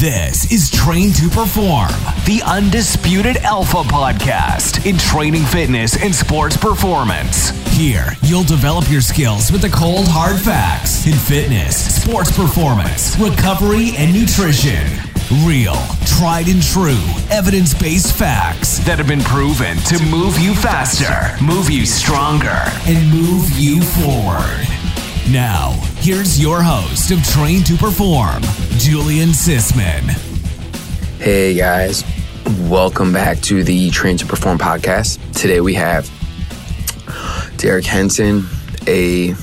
This is Train to Perform, the undisputed alpha podcast in training fitness and sports performance. Here, you'll develop your skills with the cold, hard facts in fitness, sports performance, recovery, and nutrition. Real, tried and true, evidence based facts that have been proven to move you faster, move you stronger, and move you forward. Now, here's your host of Train to Perform, Julian Sisman. Hey guys, welcome back to the Train to Perform podcast. Today we have Derek Hansen, a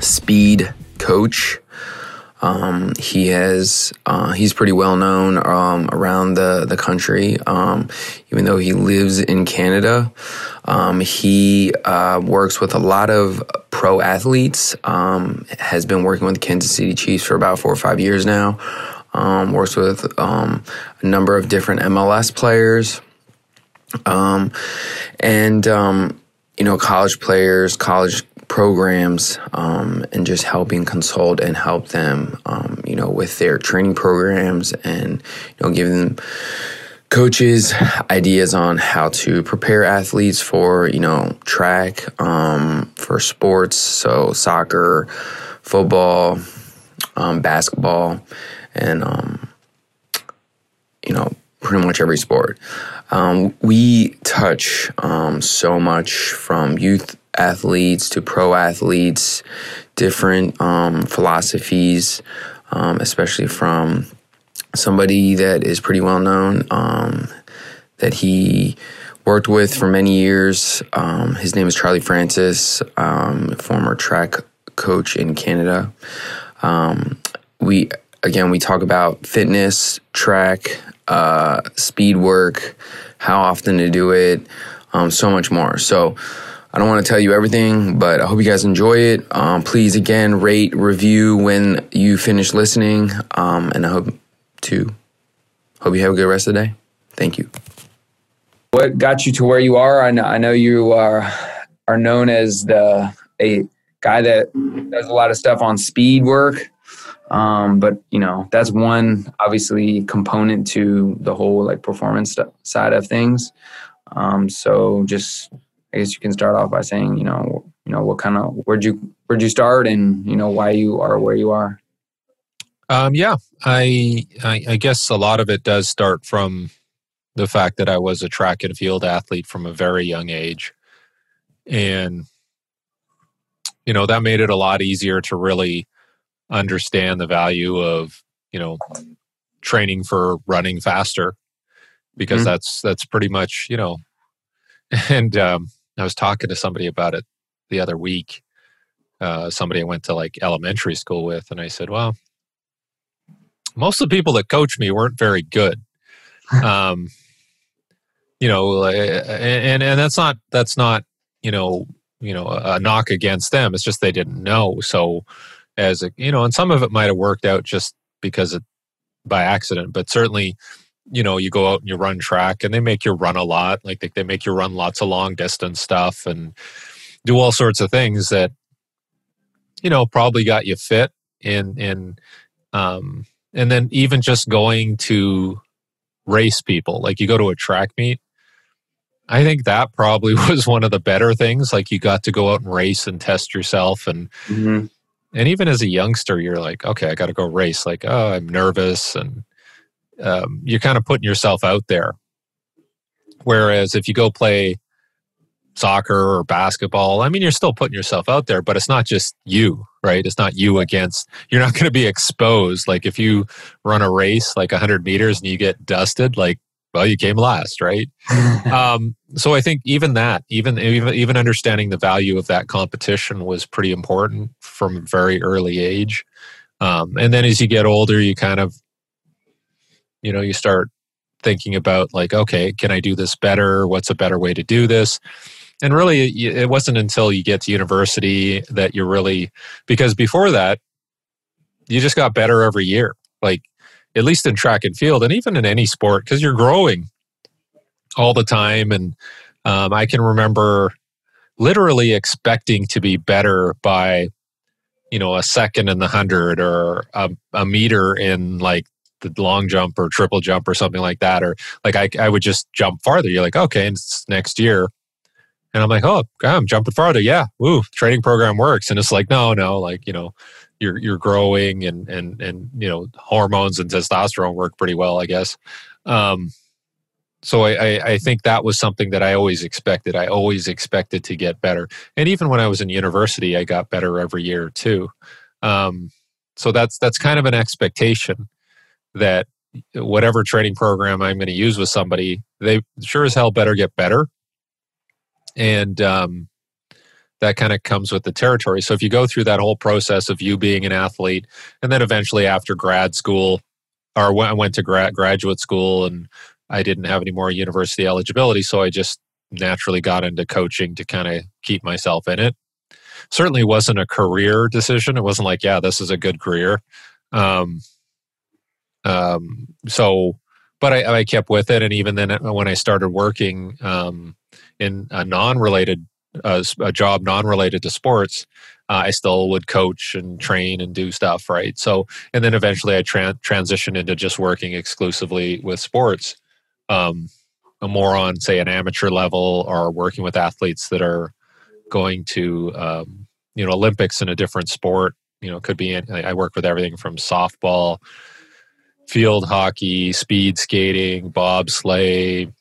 speed coach. Um, he has uh, he's pretty well known um, around the the country. Um, even though he lives in Canada, um, he uh, works with a lot of pro athletes. Um, has been working with the Kansas City Chiefs for about four or five years now. Um, works with a number of different MLS players, and you know college players, college programs um, and just helping consult and help them, um, you know, with their training programs and, you know, giving them coaches ideas on how to prepare athletes for, you know, track, um, for sports. So soccer, football, um, basketball, and, um, you know, pretty much every sport. Um, we touch so much from youth athletes to pro athletes, different um, philosophies, um, especially from somebody that is pretty well known um, that he worked with for many years. Um, his name is Charlie Francis, um, former track coach in Canada. Um, we again we talk about fitness, track, uh, speed work, how often to do it, so much more. So I don't want to tell you everything, but I hope you guys enjoy it. Um, please, again, rate, review when you finish listening, um, and I hope to hope you have a good rest of the day. Thank you. What got you to where you are? I know, I know you are are known as the a guy that does a lot of stuff on speed work. Um, but you know that's one obviously component to the whole like performance side of things. Um, so just I guess you can start off by saying, you know, you know, what kind of where'd you where'd you start, and you know why you are where you are. Um, yeah, I, I I guess a lot of it does start from the fact that I was a track and field athlete from a very young age, and you know that made it a lot easier to really understand the value of you know training for running faster because mm-hmm. that's that's pretty much you know and um, I was talking to somebody about it the other week. Uh, somebody I went to like elementary school with, and I said, "Well, most of the people that coached me weren't very good." um, you know, and and that's not that's not you know you know a knock against them. It's just they didn't know. So as a, you know, and some of it might have worked out just because it by accident, but certainly you know you go out and you run track and they make you run a lot like they, they make you run lots of long distance stuff and do all sorts of things that you know probably got you fit in in um and then even just going to race people like you go to a track meet i think that probably was one of the better things like you got to go out and race and test yourself and mm-hmm. and even as a youngster you're like okay i got to go race like oh i'm nervous and um, you're kind of putting yourself out there. Whereas if you go play soccer or basketball, I mean, you're still putting yourself out there, but it's not just you, right? It's not you against, you're not going to be exposed. Like if you run a race like 100 meters and you get dusted, like, well, you came last, right? um, so I think even that, even, even even understanding the value of that competition was pretty important from a very early age. Um, and then as you get older, you kind of you know you start thinking about like okay can i do this better? What's a better way to do this? And really it wasn't until you get to university that you're really because before that you just got better every year like at least in track and field and even in any sport because you're growing all the time. And um, i can remember literally expecting to be better by you know a second in the hundred or a, a meter in like the long jump or triple jump or something like that, or like I, I would just jump farther. You're like, okay, it's next year. And I'm like, oh, I'm jumping farther. Yeah, woo, training program works. And it's like, no, no, like you know, you're you're growing and and and you know, hormones and testosterone work pretty well, I guess. Um, so I, I, I think that was something that I always expected. I always expected to get better, and even when I was in university, I got better every year too. Um, so that's that's kind of an expectation that whatever training program I'm going to use with somebody, they sure as hell better get better. And um, that kind of comes with the territory. So if you go through that whole process of you being an athlete, and then eventually after grad school, or when I went to grad, graduate school and I didn't have any more university eligibility, so I just naturally got into coaching to kind of keep myself in it. Certainly wasn't a career decision. It wasn't like, yeah, this is a good career. Um, um, so, but I, I, kept with it, and even then, uh, when I started working um, in a non-related uh, a job non-related to sports, uh, I still would coach and train and do stuff, right? So, and then eventually I tra- transitioned into just working exclusively with sports, um, more on say an amateur level or working with athletes that are going to um, you know Olympics in a different sport. You know, could be in, I work with everything from softball field hockey, speed skating, bobsleigh,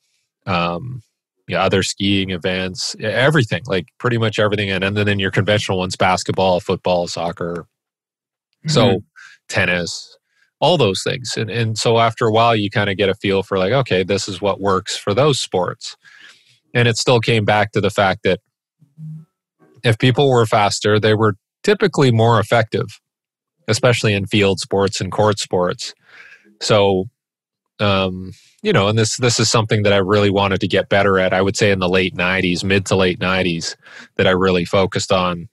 um, yeah, other skiing events, everything, like pretty much everything. And, and then in your conventional ones, basketball, football, soccer. Mm-hmm. So tennis, all those things. And, and so after a while, you kind of get a feel for like, okay, this is what works for those sports. And it still came back to the fact that if people were faster, they were typically more effective, especially in field sports and court sports. So, um, you know, and this this is something that I really wanted to get better at. I would say in the late '90s, mid to late '90s, that I really focused on.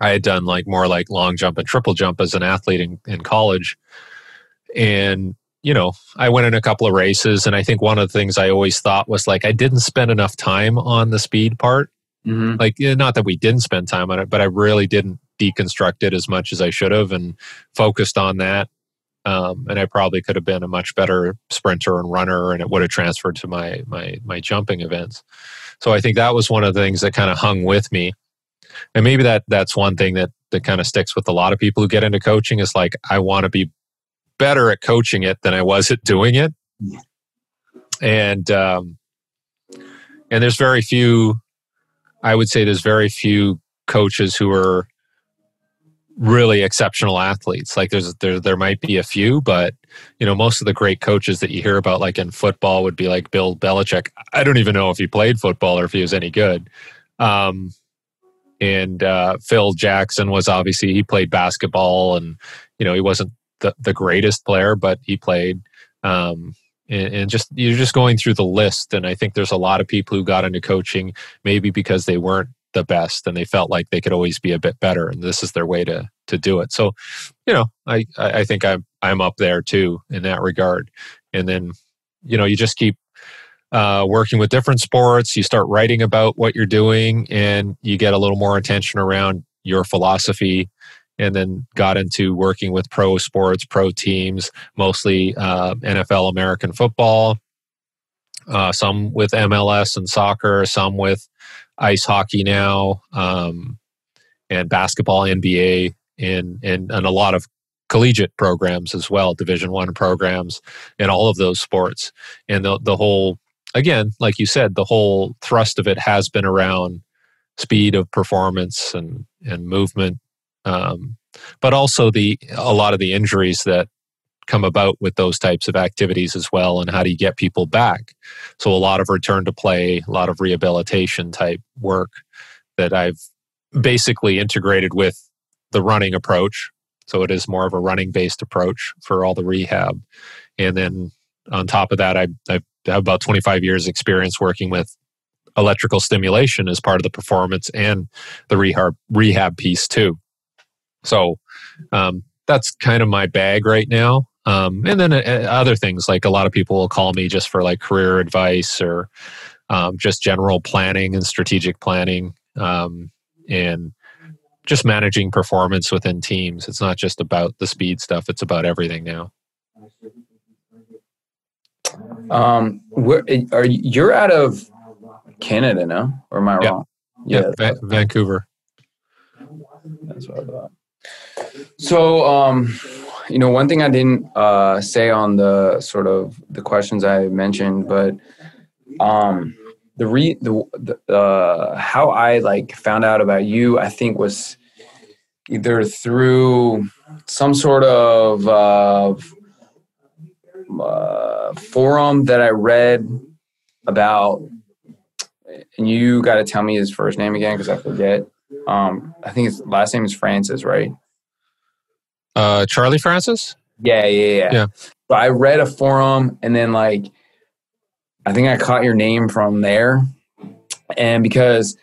I had done like more like long jump and triple jump as an athlete in, in college, and you know, I went in a couple of races, and I think one of the things I always thought was like I didn't spend enough time on the speed part. Mm-hmm. Like, not that we didn't spend time on it, but I really didn't deconstruct it as much as I should have, and focused on that um, and I probably could have been a much better sprinter and runner, and it would have transferred to my my my jumping events. So I think that was one of the things that kind of hung with me, and maybe that that's one thing that that kind of sticks with a lot of people who get into coaching is like I want to be better at coaching it than I was at doing it, and um, and there's very few. I would say there's very few coaches who are really exceptional athletes. Like there's there there might be a few, but you know most of the great coaches that you hear about, like in football, would be like Bill Belichick. I don't even know if he played football or if he was any good. Um, and uh, Phil Jackson was obviously he played basketball, and you know he wasn't the, the greatest player, but he played. Um, and, and just you're just going through the list, and I think there's a lot of people who got into coaching maybe because they weren't the best and they felt like they could always be a bit better and this is their way to to do it. So you know i i think i'm i'm up there too in that regard. And then you know you just keep uh, working with different sports. You start writing about what you're doing and you get a little more attention around your philosophy. And then got into working with pro sports pro teams mostly uh, nfl american football uh, some with mls and soccer some with ice hockey now, um, and basketball, NBA, and, and and a lot of collegiate programs as well, Division One programs, and all of those sports. And the the whole, again, like you said, the whole thrust of it has been around speed of performance and and movement, um, but also the a lot of the injuries that come about with those types of activities as well and how do you get people back? So a lot of return to play a lot of rehabilitation type work that i've basically integrated with the running approach. So it is more of a running based approach for all the rehab. And then on top of that i, I have about 25 years experience working with electrical stimulation as part of the performance and the rehab rehab piece too. So um, that's kind of my bag right now um, and then uh, other things like a lot of people will call me just for like career advice or um, just general planning and strategic planning um, and just managing performance within teams. It's not just about the speed stuff, it's about everything now. Um, where are you, you're out of Canada now, or am I Yeah. wrong? Yeah, Va- Vancouver. That's what I thought. So, um, you know, one thing I didn't uh, say on the sort of the questions I mentioned, but um, the re the, the uh, how I like found out about you, I think was either through some sort of uh, uh, forum that I read about, and you got to tell me his first name again because I forget. Um, I think his last name is Francis, right? Uh, Charlie Francis? Yeah, yeah, yeah. Yeah. So I read a forum and then like I think I caught your name from there. And because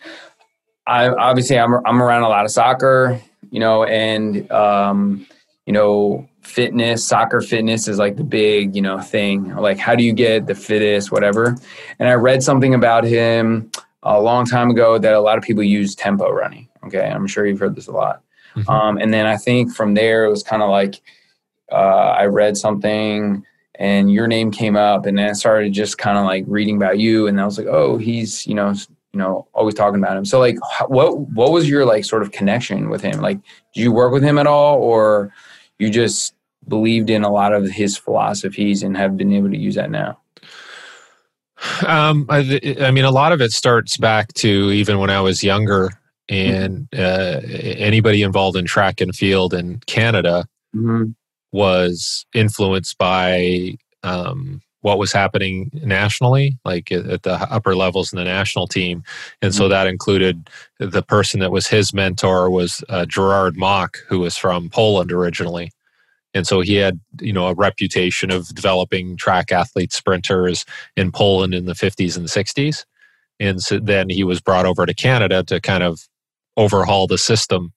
I obviously I'm I'm around a lot of soccer, you know, and um, you know, fitness, soccer fitness is like the big, you know, thing. Like how do you get the fittest, whatever. And I read something about him a long time ago that a lot of people use tempo running. Okay. I'm sure you've heard this a lot. Mhm. Um, and then I think from there it was kind of like uh, I read something and your name came up, and then I started just kind of like reading about you, and I was like, oh, he's you know you know always talking about him. So like, what what was your like sort of connection with him? Like, did you work with him at all, or you just believed in a lot of his philosophies and have been able to use that now? Um, I, I mean, a lot of it starts back to even when I was younger, and uh, anybody involved in track and field in Canada Mm-hmm. was influenced by um, what was happening nationally, like at, the upper levels in the national team, and so that included the person that was his mentor was uh, Gerard Mach, who was from Poland originally, and so he had you know a reputation of developing track athletes, sprinters in Poland in the 50s and 60s, and so then he was brought over to Canada to kind of overhaul the system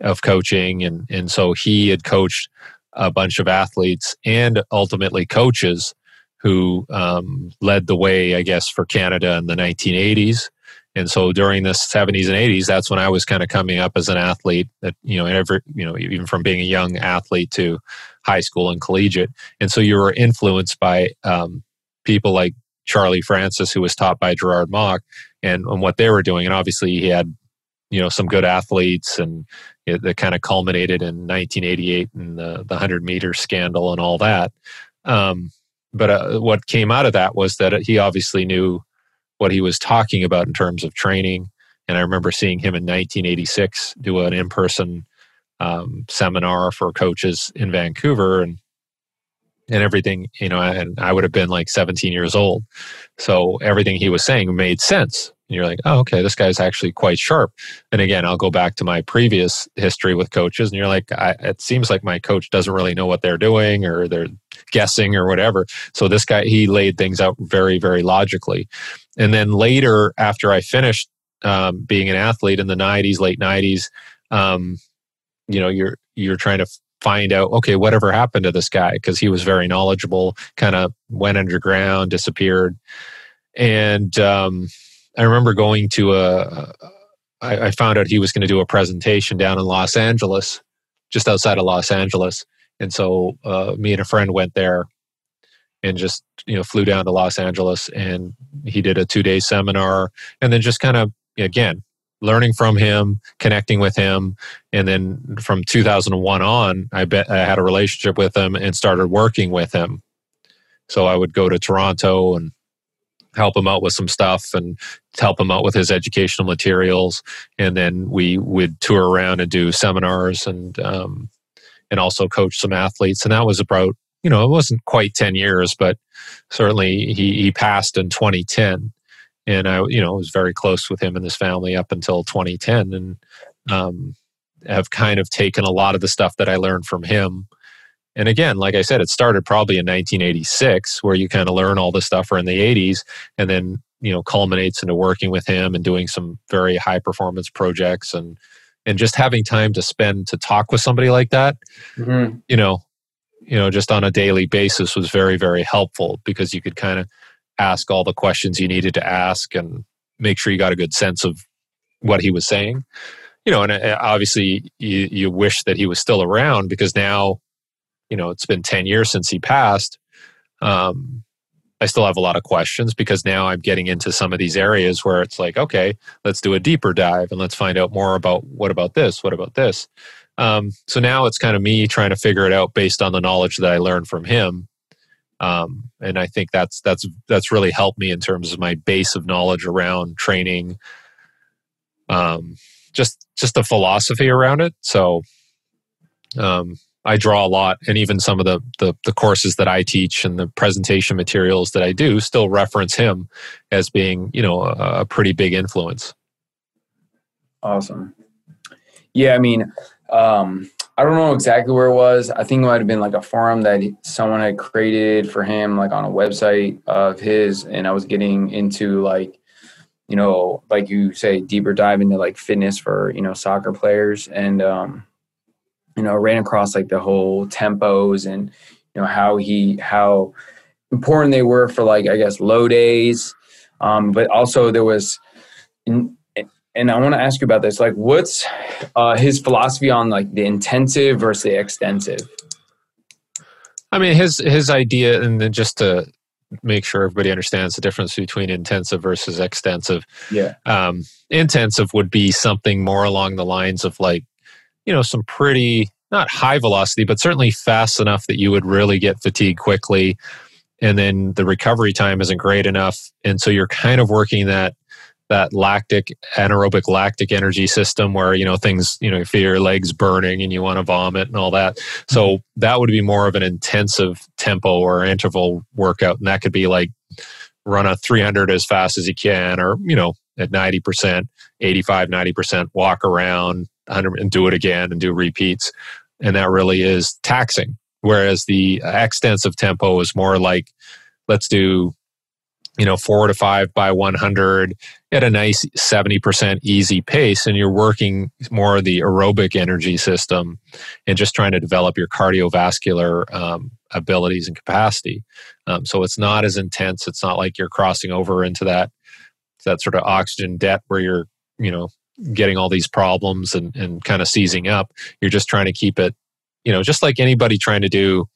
of coaching. And and so he had coached a bunch of athletes and ultimately coaches who um, led the way i guess for canada in the 1980s and so during the 70s and 80s that's when i was kind of coming up as an athlete that you know every you know even from being a young athlete to high school and collegiate. And so you were influenced by um, people like charlie francis who was taught by gerard mach and, and what they were doing. And obviously he had you know some good athletes and it, that kind of culminated in 1988 and the, the 100 meter scandal and all that. Um, but uh, what came out of that was that he obviously knew what he was talking about in terms of training. And I remember seeing him in 1986 do an in person um, seminar for coaches in Vancouver and and everything, you know, and I would have been like 17 years old. So everything he was saying made sense. And you're like, oh, okay, this guy's actually quite sharp. And again, I'll go back to my previous history with coaches, and you're like, it seems like my coach doesn't really know what they're doing or they're guessing or whatever. So this guy, he laid things out very, very logically. And then later, after I finished um, being an athlete in the 90s, late 90s, um, you know, you're you're trying to find out, okay, whatever happened to this guy because he was very knowledgeable. Kind of went underground, disappeared, and um, I remember going to a. I, I found out he was going to do a presentation down in Los Angeles, just outside of Los Angeles, and so uh, me and a friend went there, and just you know flew down to Los Angeles, and he did a two day seminar, and then just kind of again learning from him, connecting with him, and then from 2001 on, I bet I had a relationship with him and started working with him. So I would go to Toronto and help him out with some stuff and help him out with his educational materials, and then we would tour around and do seminars and um, and also coach some athletes. And that was about you know it wasn't quite 10 years, but certainly he he passed in 2010 and I, you know, was very close with him and his family up until 2010, and um, have kind of taken a lot of the stuff that I learned from him. And again, like I said, it started probably in 1986, where you kind of learn all this stuff, or in the 80s, and then you know culminates into working with him and doing some very high performance projects, and and just having time to spend to talk with somebody like that, Mm-hmm. you know, you know, just on a daily basis was very very helpful because you could kind of ask all the questions you needed to ask and make sure you got a good sense of what he was saying you know and uh, obviously you, you wish that he was still around because now you know it's been 10 years since he passed um, I still have a lot of questions because now I'm getting into some of these areas where it's like, okay, let's do a deeper dive and let's find out more about what about this, what about this. Um, so now it's kind of me trying to figure it out based on the knowledge that I learned from him. Um, and I think that's that's that's really helped me in terms of my base of knowledge around training, um, just just the philosophy around it. So um, I draw a lot, and even some of the, the, the courses that I teach and the presentation materials that I do still reference him as being, you know, a, a pretty big influence. Awesome. Yeah, I mean, um, I don't know exactly where it was. I think it might have been like a forum that someone had created for him, like on a website of his, and I was getting into like, you know, like you say, deeper dive into like fitness for you know soccer players, and um, you know, ran across like the whole tempos and you know how he how important they were for like I guess low days, um, but also there was. And I want to ask you about this. Like, what's uh, his philosophy on like the intensive versus the extensive? I mean, his his idea, and then just to make sure everybody understands the difference between intensive versus extensive. Yeah. Um, intensive would be something more along the lines of like you know, some pretty, not high velocity, but certainly fast enough that you would really get fatigued quickly. And then the recovery time isn't great enough. And so you're kind of working that that lactic anaerobic lactic energy system where you know things you know you feel your legs burning and you want to vomit and all that so mm-hmm. that would be more of an intensive tempo or interval workout and that could be like run a 300 as fast as you can or you know at 90% 85 90% walk around 100 and do it again and do repeats. And that really is taxing. Whereas the extensive tempo is more like, let's do, you know, four to five by 100 at a nice 70% easy pace. And you're working more the aerobic energy system and just trying to develop your cardiovascular um, abilities and capacity. Um, so it's not as intense. It's not like you're crossing over into that, that sort of oxygen debt where you're, you know, getting all these problems and, and kind of seizing up. You're just trying to keep it, you know, just like anybody trying to do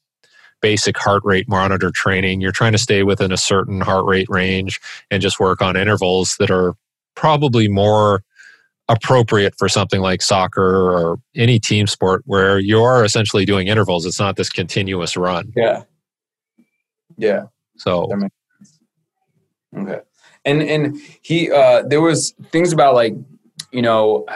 basic heart rate monitor training, you're trying to stay within a certain heart rate range and just work on intervals that are probably more appropriate for something like soccer or any team sport where you are essentially doing intervals. It's not this continuous run. Yeah. Yeah. So Okay. And and he uh there was things about like you know,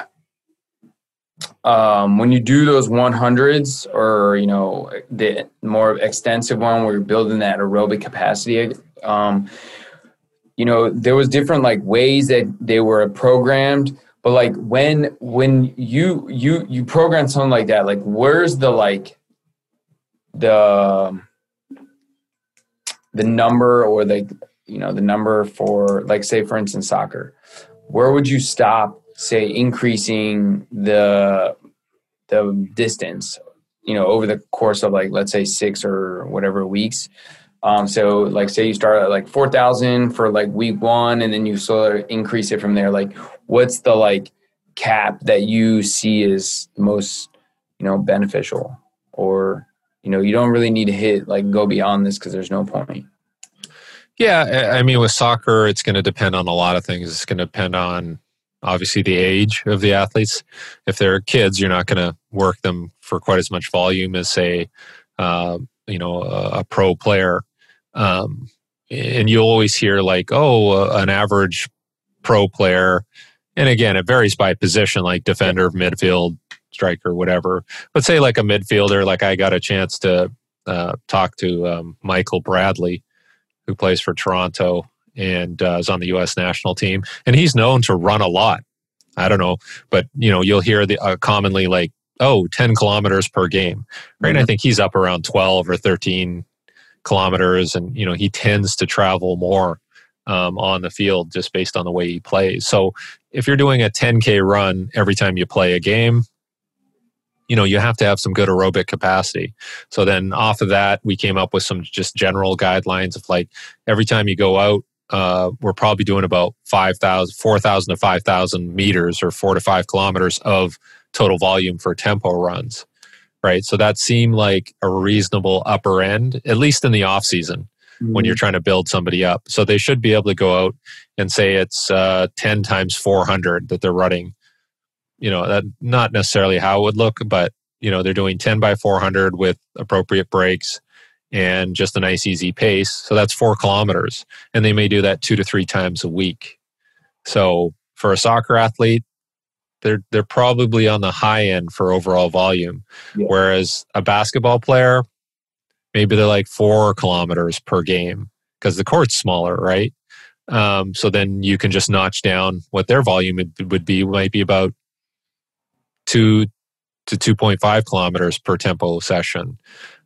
um, when you do those 100s or, you know, the more extensive one where you're building that aerobic capacity, um, you know, there was different like ways that they were programmed. But like when when you you you program something like that, like where's the like the the number or the you know the number for like say for instance soccer where would you stop say increasing the the distance you know over the course of like let's say six or whatever weeks. Um, so like say you start at like 4000 for like week one and then you sort of increase it from there. Like what's the like cap that you see as most you know beneficial? Or you know you don't really need to hit like go beyond this because there's no point. Yeah i mean with soccer it's going to depend on a lot of things. It's going to depend on obviously the age of the athletes. If they're kids, you're not going to work them for quite as much volume as say, uh, you know, a, a pro player. Um, and you always hear like, oh, uh, an average pro player, and again, it varies by position, like defender, midfield, striker, whatever. But say like a midfielder, like I got a chance to uh, talk to um, Michael Bradley, who plays for Toronto and uh, is on the U.S. national team, and he's known to run a lot. I don't know, but you know, you'll hear the uh, commonly like, oh, 10 kilometers per game, right? Mm-hmm. I think he's up around 12 or 13 kilometers, and you know, he tends to travel more um, on the field just based on the way he plays. So if you're doing a 10k run every time you play a game, you know you have to have some good aerobic capacity so then off of that we came up with some just general guidelines of like every time you go out uh, we're probably doing about 5,000, 4,000 to 5,000 meters or four to five kilometers of total volume for tempo runs, right? So that seemed like a reasonable upper end, at least in the off season. mm-hmm. when you're trying to build somebody up. So they should be able to go out and say it's uh, 10 times 400 that they're running. You know, that not necessarily how it would look, but you know, they're doing 10 by 400 with appropriate breaks and just a nice easy pace. So that's four kilometers. And they may do that two to three times a week. So for a soccer athlete, they're they're probably on the high end for overall volume. Yeah. Whereas a basketball player, maybe they're like four kilometers per game because the court's smaller, right? Um, so then you can just notch down what their volume would, would be. Might be about two to 2.5 kilometers per tempo session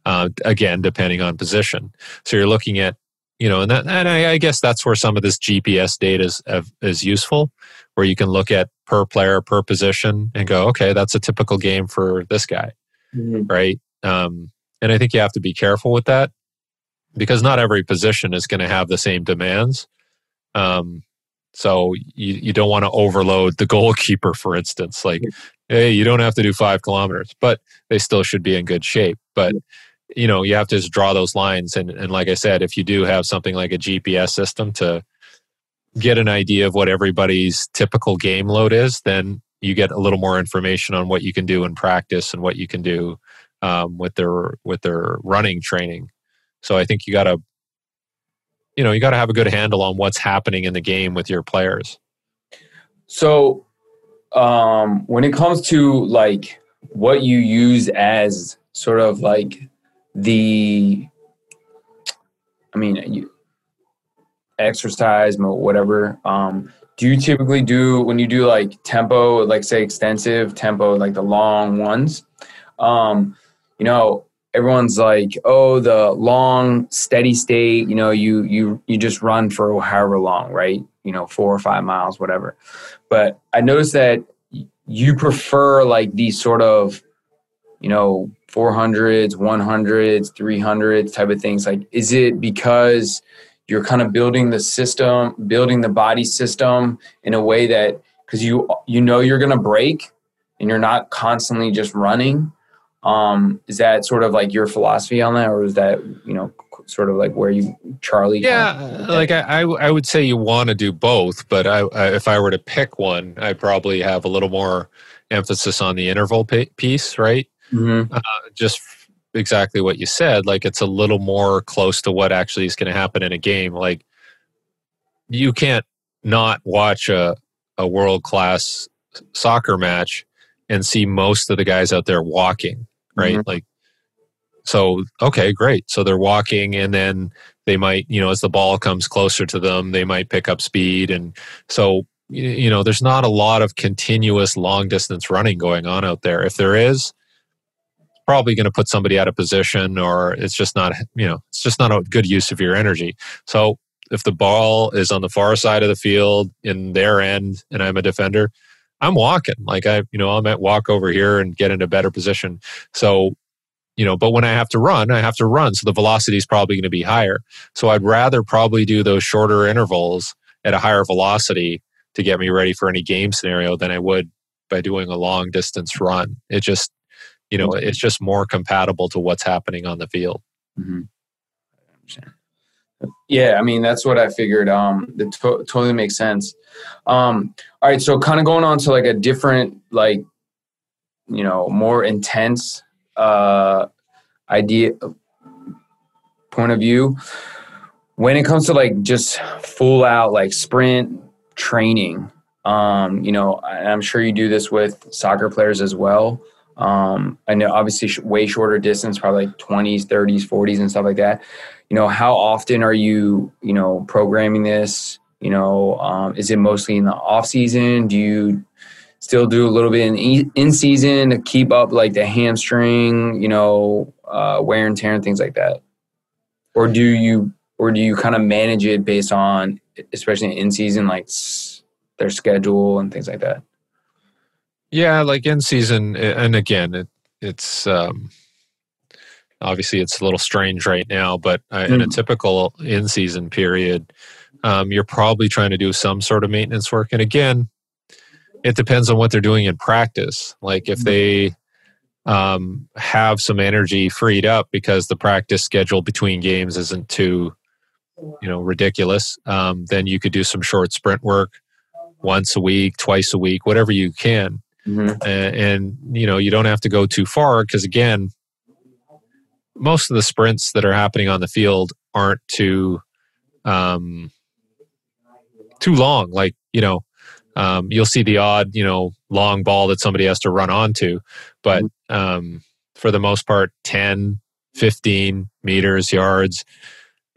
uh, again, depending on position. So you're looking at, you know, and that, and I, I guess that's where some of this GPS data is, is useful, where you can look at per player, per position, and go, okay, that's a typical game for this guy, mm-hmm. right? Um, and I think you have to be careful with that because not every position is going to have the same demands. Um, so you, you don't want to overload the goalkeeper, for instance. Like, hey, you don't have to do five kilometers, but they still should be in good shape. But you know you have to just draw those lines. And, and like i said if you do have something like a gps system to get an idea of what everybody's typical game load is then you get a little more information on what you can do in practice and what you can do um, with their with their running training. So i think you got to you know you got to have a good handle on what's happening in the game with your players. So um when it comes to like what you use as sort of like the i mean you exercise whatever um do you typically do when you do like tempo like say extensive tempo like the long ones um you know everyone's like oh the long steady state you know you you you just run for however long right? You know four or five miles whatever. But i noticed that you prefer like these sort of you know 400s 100s 300s type of things. Like is it because you're kind of building the system building the body system in a way that because you you know you're going to break and you're not constantly just running? Um is that sort of like your philosophy on that or is that you know sort of like where you charlie yeah kind of like I, I would say you want to do both but I, I if i were to pick one i probably have a little more emphasis on the interval piece right mm-hmm. uh, just exactly what you said. Like it's a little more close to what actually is going to happen in a game. Like you can't not watch a, a world class soccer match and see most of the guys out there walking, right? Mm-hmm. Like, so, okay, great. So they're walking and then they might, you know, as the ball comes closer to them, they might pick up speed. And so, you know, there's not a lot of continuous long distance running going on out there. If there is, probably going to put somebody out of position or it's just not you know it's just not a good use of your energy. So if the ball is on the far side of the field in their end and i'm a defender i'm walking. Like i you know i might walk over here and get in a better position. So you know but when i have to run i have to run. So the velocity is probably going to be higher. So i'd rather probably do those shorter intervals at a higher velocity to get me ready for any game scenario than i would by doing a long distance run. It just you know it's just more compatible to what's happening on the field. Mm-hmm. yeah i mean that's what i figured um it to- totally makes sense. Um all right so kind of going on to like a different like you know more intense uh idea point of view. When it comes to like just full out like sprint training um you know i'm sure you do this with soccer players as well um, I know obviously sh- way shorter distance, probably like 20s, 30s, 40s, and stuff like that. You know, how often are you, you know, programming this? You know, um, is it mostly in the off season? Do you still do a little bit in e- in season to keep up like the hamstring, you know, uh, wear and tear and things like that? Or do you, or do you kind of manage it based on, especially in season, like their schedule and things like that? Yeah, like in season, and again, it, it's um, obviously it's a little strange right now, but uh, mm. in a mm. typical in season period, um, you're probably trying to do some sort of maintenance work. And again, it depends on what they're doing in practice. Like if mm. they um, have some energy freed up because the practice schedule between games isn't too you know ridiculous, um, then you could do some short sprint work once a week, twice a week, whatever you can. Mm-hmm. And, and, you know, you don't have to go too far because, again, most of the sprints that are happening on the field aren't too um, too long. Like, you know, um, you'll see the odd, you know, long ball that somebody has to run onto. But mm-hmm. um, for the most part, 10, 15 meters, yards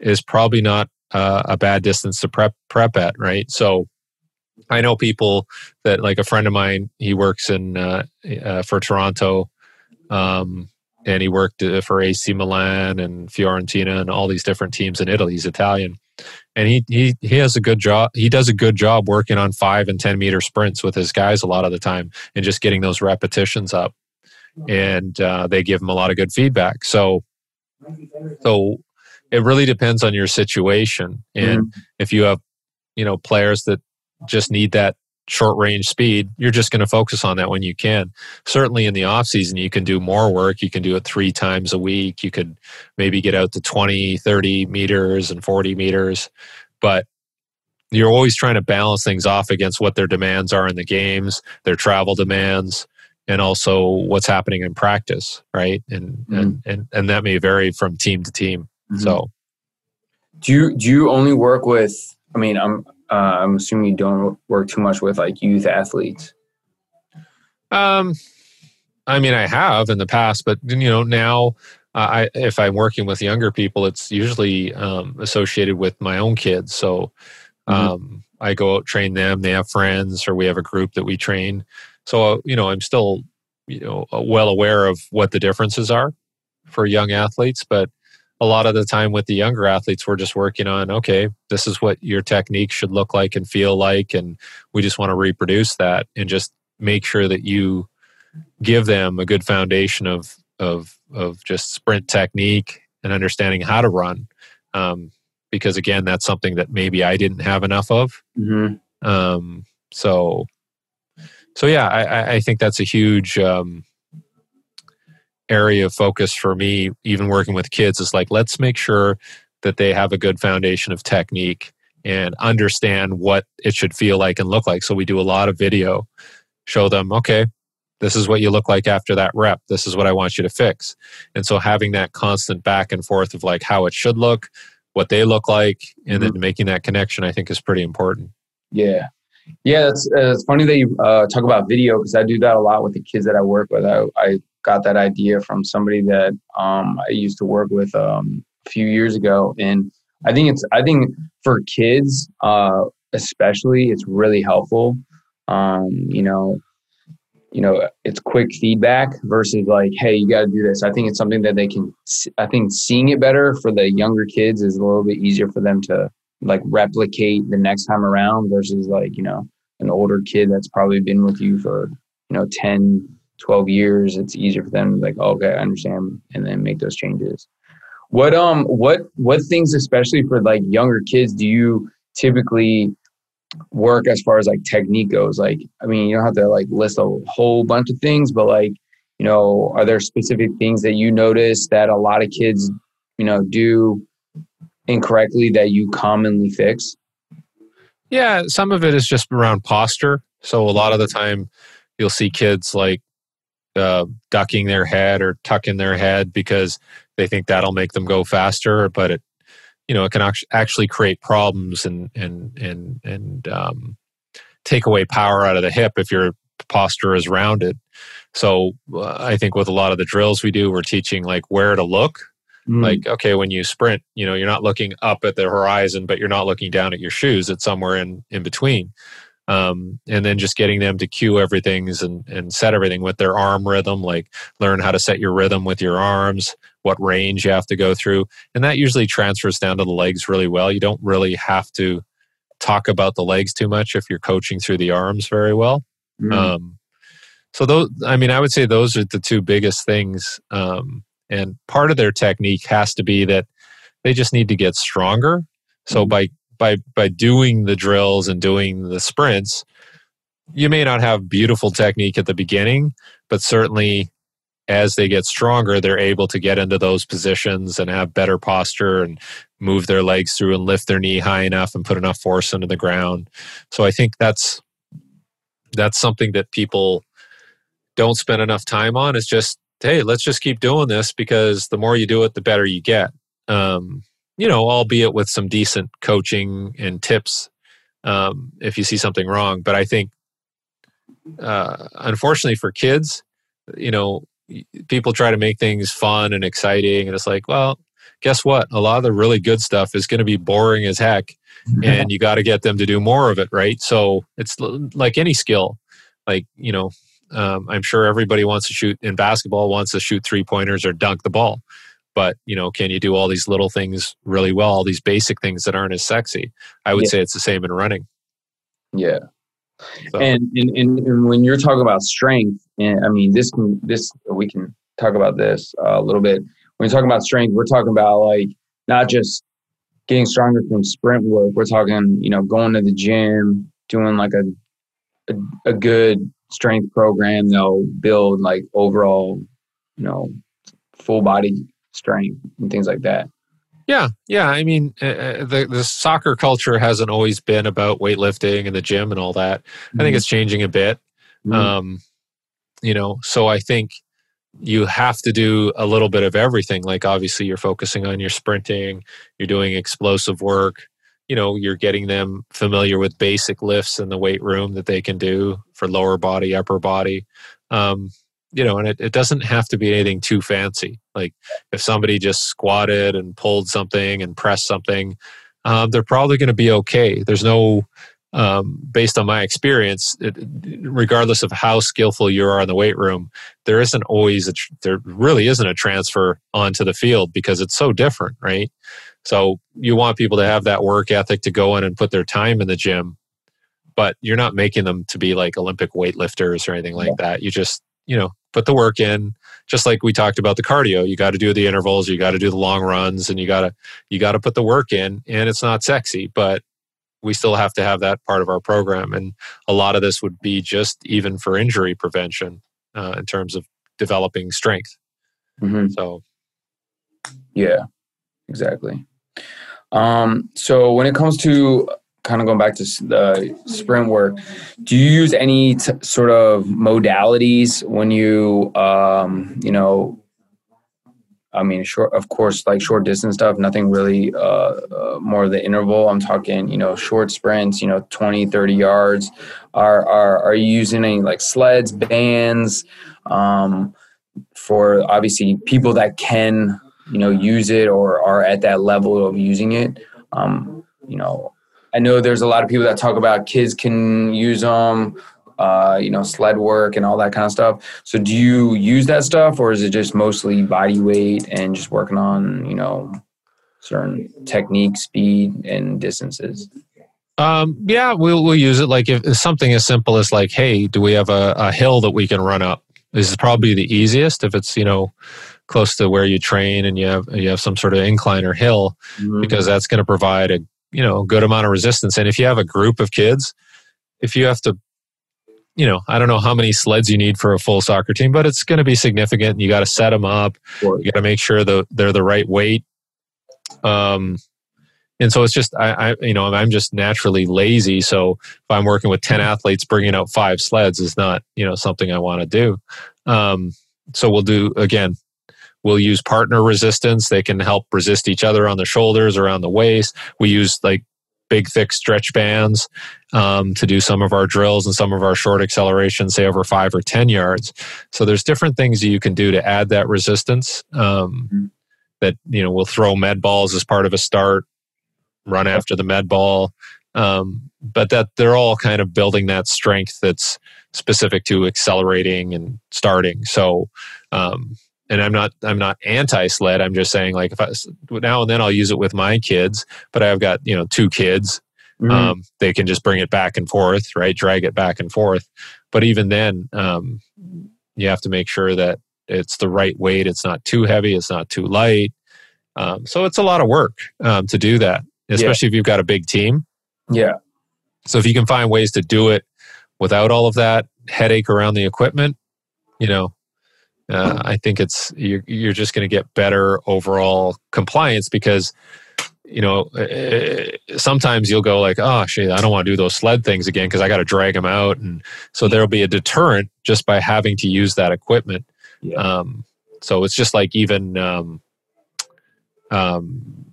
is probably not uh, a bad distance to prep prep at, right? So I know people that like a friend of mine. He works in uh, uh, for Toronto, um, and he worked uh, for AC Milan and Fiorentina and all these different teams in Italy. He's Italian, and he he he has a good job. He does a good job working on five and ten meter sprints with his guys a lot of the time, and just getting those repetitions up. And uh, they give him a lot of good feedback. So, so it really depends on your situation, and mm-hmm. if you have you know players that just need that short range speed, you're just going to focus on that when you can. Certainly in the off season, you can do more work. You can do it three times a week. You could maybe get out to 20, 30 meters and 40 meters, but you're always trying to balance things off against what their demands are in the games, their travel demands, and also what's happening in practice, right? And mm-hmm. and, and and that may vary from team to team. Mm-hmm. So, do you do you only work with? I mean, I'm uh, I'm assuming you don't work too much with like youth athletes. Um, I mean, I have in the past, but you know, now uh, I if I'm working with younger people, it's usually um, associated with my own kids. So mm-hmm. um, mm-hmm. I go out train them. They have friends, or we have a group that we train. So uh, you know, I'm still you know well aware of what the differences are for young athletes, but a lot of the time with the younger athletes, we're just working on, okay, this is what your technique should look like and feel like. And we just want to reproduce that and just make sure that you give them a good foundation of, of, of just sprint technique and understanding how to run. Um, because again, that's something that maybe I didn't have enough of. Mm-hmm. Um, so, so yeah, I, I think that's a huge, um, area of focus for me, even working with kids, is like, let's make sure that they have a good foundation of technique and understand what it should feel like and look like. So we do a lot of video, show them, okay, this is what you look like after that rep. This is what I want you to fix. And so having that constant back and forth of like how it should look, what they look like, and mm-hmm. then making that connection, I think is pretty important. Yeah. Yeah, it's, it's funny that you uh, talk about video because I do that a lot with the kids that I work with. I, I got that idea from somebody that um, I used to work with um, a few years ago, and I think it's I think for kids uh, especially it's really helpful. Um, you know, you know, it's quick feedback versus like, hey, you got to do this. I think it's something that they can. I think seeing it better for the younger kids is a little bit easier for them to like replicate the next time around versus like you know an older kid that's probably been with you for you know 10 12 years. It's easier for them like oh, okay i understand and then make those changes. What um what what things especially for like younger kids do you typically work as far as like technique goes? Like i mean you don't have to like list a whole bunch of things but like you know are there specific things that you notice that a lot of kids you know do incorrectly that you commonly fix yeah some of it is just around posture so a lot of the time you'll see kids like uh, ducking their head or tucking their head because they think that'll make them go faster. But it, you know, it can actually create problems and and and and um, take away power out of the hip if your posture is rounded. So uh, I think with a lot of the drills we do, we're teaching like where to look. Mm. Like okay, when you sprint, you know, you're not looking up at the horizon, but you're not looking down at your shoes. It's somewhere in in between um, and then just getting them to cue everything and, and set everything with their arm rhythm like learn how to set your rhythm with your arms what range you have to go through and that usually transfers down to the legs really well you don't really have to talk about the legs too much if you're coaching through the arms very well mm. um, so those i mean i would say those are the two biggest things um, and part of their technique has to be that they just need to get stronger so mm. by by by doing the drills and doing the sprints you may not have beautiful technique at the beginning but certainly as they get stronger, they're able to get into those positions and have better posture and move their legs through and lift their knee high enough and put enough force into the ground. So I think that's that's something that people don't spend enough time on. Is just hey, let's just keep doing this because the more you do it, the better you get. Um, you know, albeit with some decent coaching and tips um, if you see something wrong. But I think, uh, unfortunately for kids, you know, people try to make things fun and exciting, and it's like, well, guess what? A lot of the really good stuff is going to be boring as heck, and you got to get them to do more of it, right? So it's like any skill, like you know. Um, I'm sure everybody wants to shoot in basketball, wants to shoot three pointers or dunk the ball. But you know can you do all these little things really well all these basic things that aren't as sexy? I would yeah. say it's the same in running. Yeah. So. and, and, and and when you're talking about strength and i mean this can this we can talk about this uh, a little bit. When you're talking about strength we're talking about like not just getting stronger from sprint work. We're talking you know going to the gym doing like a a, a good strength program they'll build like overall you know full body strength and things like that. Yeah, yeah. I mean, uh, the the soccer culture hasn't always been about weightlifting and the gym and all that. Mm-hmm. I think mm-hmm. it's changing a bit. Mm-hmm. Um, you know, so I think you have to do a little bit of everything. Like obviously, you're focusing on your sprinting, you're doing explosive work. You know, you're getting them familiar with basic lifts in the weight room that they can do for lower body, upper body. Um, you know, and it, it doesn't have to be anything too fancy. Like if somebody just squatted and pulled something and pressed something, um, they're probably going to be okay. There's no, um, based on my experience, it, regardless of how skillful you are in the weight room, there isn't always a, there really isn't a transfer onto the field because it's so different, right? So you want people to have that work ethic to go in and put their time in the gym, but you're not making them to be like Olympic weightlifters or anything like yeah. that. You just you know put the work in just like we talked about the cardio you got to do the intervals you got to do the long runs and you got to you got to put the work in and it's not sexy but we still have to have that part of our program and a lot of this would be just even for injury prevention uh, in terms of developing strength mm-hmm. so yeah exactly um, so when it comes to kind of going back to the sprint work, do you use any t- sort of modalities when you, um, you know, I mean, short, of course, like short distance stuff, nothing really uh, uh, more of the interval. I'm talking, you know, short sprints, you know, 20, 30 yards. Are, are, are you using any like sleds, bands um, for obviously people that can, you know, use it or are at that level of using it? Um, you know, I know there's a lot of people that talk about kids can use them, uh, you know, sled work and all that kind of stuff. So do you use that stuff or is it just mostly body weight and just working on, you know, certain technique, speed and distances? Um, yeah, we'll, we'll use it. Like if something as simple as like, Hey, do we have a, a hill that we can run up? This is probably the easiest if it's, you know, close to where you train and you have, you have some sort of incline or hill mm-hmm. because that's going to provide a you know good amount of resistance. And if you have a group of kids if you have to you know i don't know how many sleds you need for a full soccer team but it's going to be significant. You got to set them up. You got to make sure that they're the right weight. Um and so it's just I, I you know i'm just naturally lazy. So if i'm working with 10 athletes bringing out five sleds is not you know something i want to do. Um so we'll do again We'll use partner resistance. They can help resist each other on the shoulders, around the waist. We use like big, thick stretch bands um, to do some of our drills and some of our short accelerations, say over five or 10 yards. So there's different things that you can do to add that resistance. Um, mm-hmm. That, you know, we'll throw med balls as part of a start, run after the med ball. Um, but that they're all kind of building that strength that's specific to accelerating and starting. So, um, and I'm not I'm not anti sled. I'm just saying like if I now and then I'll use it with my kids, but I've got you know two kids. Mm-hmm. Um, they can just bring it back and forth, right? Drag it back and forth. But even then, um, you have to make sure that it's the right weight. It's not too heavy. It's not too light. Um, so it's a lot of work um, to do that, especially yeah. if you've got a big team. Yeah. So if you can find ways to do it without all of that headache around the equipment, you know, uh, I think it's you're, you're just going to get better overall compliance because you know uh, sometimes you'll go like oh shit I don't want to do those sled things again because I got to drag them out and so there'll be a deterrent just by having to use that equipment. Yeah. Um, so it's just like even um, um,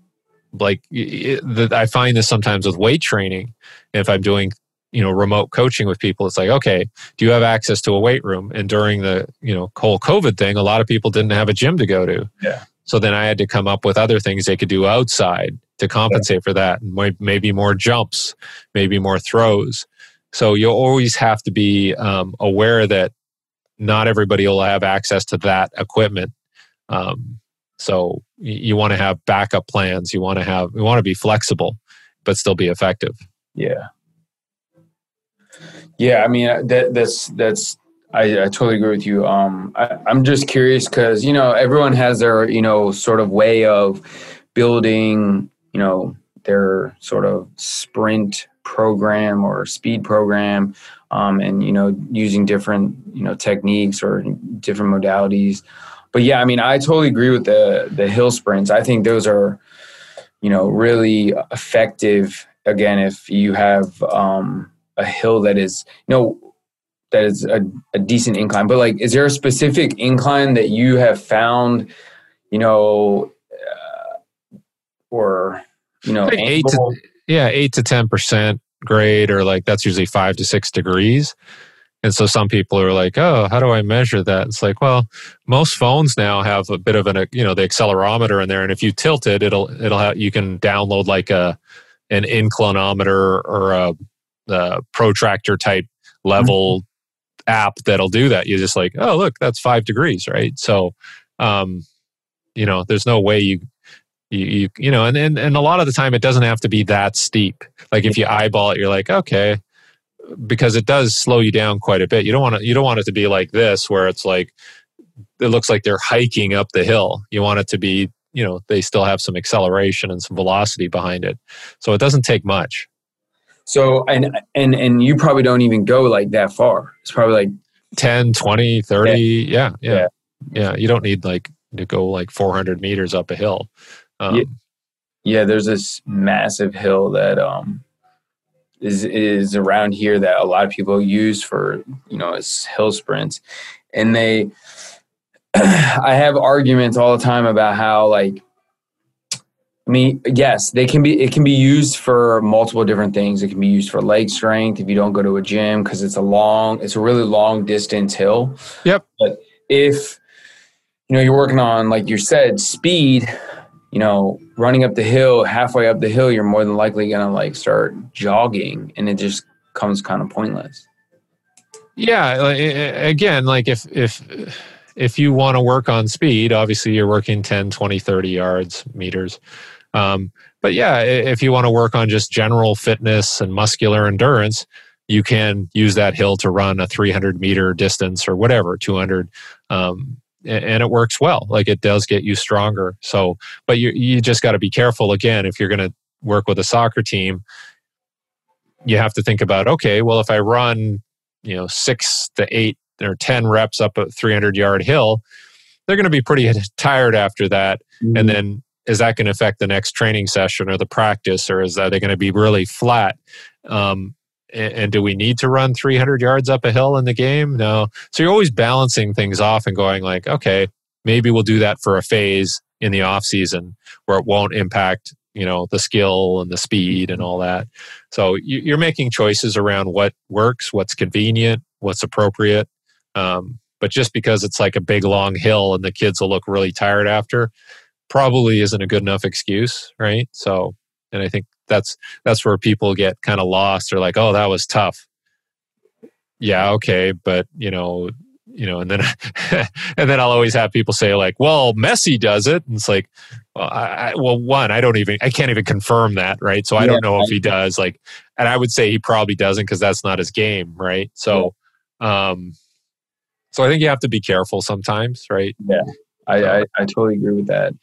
like I find this sometimes with weight training. If I'm doing you know remote coaching with people it's like okay do you have access to a weight room? And during the you know whole covid thing a lot of people didn't have a gym to go to. Yeah. So then i had to come up with other things they could do outside to compensate yeah. for that. And maybe more jumps maybe more throws. So you always have to be um, aware that not everybody will have access to that equipment. Um, so you, you want to have backup plans you want to have you want to be flexible but still be effective. Yeah yeah, I mean uh, that that's that's I, I totally agree with you. Um, I, I'm just curious because you know everyone has their you know sort of way of building you know their sort of sprint program or speed program, um, and you know using different you know techniques or different modalities. But yeah, I mean I totally agree with the the hill sprints. I think those are you know really effective. Again, if you have um, a hill that is you know that is a, a decent incline. But like is there a specific incline that you have found you know uh, or you know eight to, yeah eight to ten percent grade or like that's usually five to six degrees. And so some people are like oh how do i measure that? It's like well most phones now have a bit of an you know the accelerometer in there and if you tilt it it'll it'll have you can download like a an inclinometer or a uh, protractor type level mm-hmm. app that'll do that. You're just like, oh, look, that's five degrees, right? So, um, you know, there's no way you, you, you, you know, and, and, and a lot of the time it doesn't have to be that steep. Like if you eyeball it, you're like, okay, because it does slow you down quite a bit. You don't want to, you don't want it to be like this where it's like, it looks like they're hiking up the hill. You want it to be, you know, they still have some acceleration and some velocity behind it. So it doesn't take much. So and and and you probably don't even go like that far. It's probably like 10, 20, 30. Yeah. Yeah. Yeah. yeah. You don't need like to go like 400 meters up a hill. Um, yeah. yeah. There's this massive hill that um, is is around here that a lot of people use for you know as hill sprints, and they. I have arguments all the time about how like I mean, yes, they can be. It can be used for multiple different things. It can be used for leg strength if you don't go to a gym because it's a long, it's a really long distance hill. Yep. But if you know you're working on, like you said, speed, you know, running up the hill, halfway up the hill, you're more than likely gonna like start jogging, and it just comes kind of pointless. Yeah. Uh, again, like if if if you want to work on speed, obviously you're working 10, 20, 30 yards, meters. Um, but yeah, if you want to work on just general fitness and muscular endurance, you can use that hill to run a 300 meter distance or whatever, 200. Um, and it works well. Like it does get you stronger. So, but you you just got to be careful again if you're going to work with a soccer team. You have to think about okay, well, if I run, you know, six to eight or ten reps up a 300 yard hill, they're going to be pretty tired after that, mm-hmm. and then is that going to affect the next training session or the practice, or is that they going to be really flat? Um, and, and, do we need to run 300 yards up a hill in the game? No. So you're always balancing things off and going like, okay, maybe we'll do that for a phase in the off season where it won't impact you know the skill and the speed and all that so you're making choices around what works what's convenient what's appropriate um, but just because it's like a big long hill and the kids will look really tired after probably isn't a good enough excuse, right? So, and I think that's that's where people get kind of lost. They're like, "Oh, that was tough." Yeah, okay, but you know, you know, and then and then I'll always have people say like, "Well, Messi does it," and it's like, well, I, well, one, I don't even, I can't even confirm that, right? So I yeah, don't know if he does. Like, and I would say he probably doesn't because that's not his game, right? So, yeah. um, so I think you have to be careful sometimes, right? Yeah, I, I, I totally agree with that.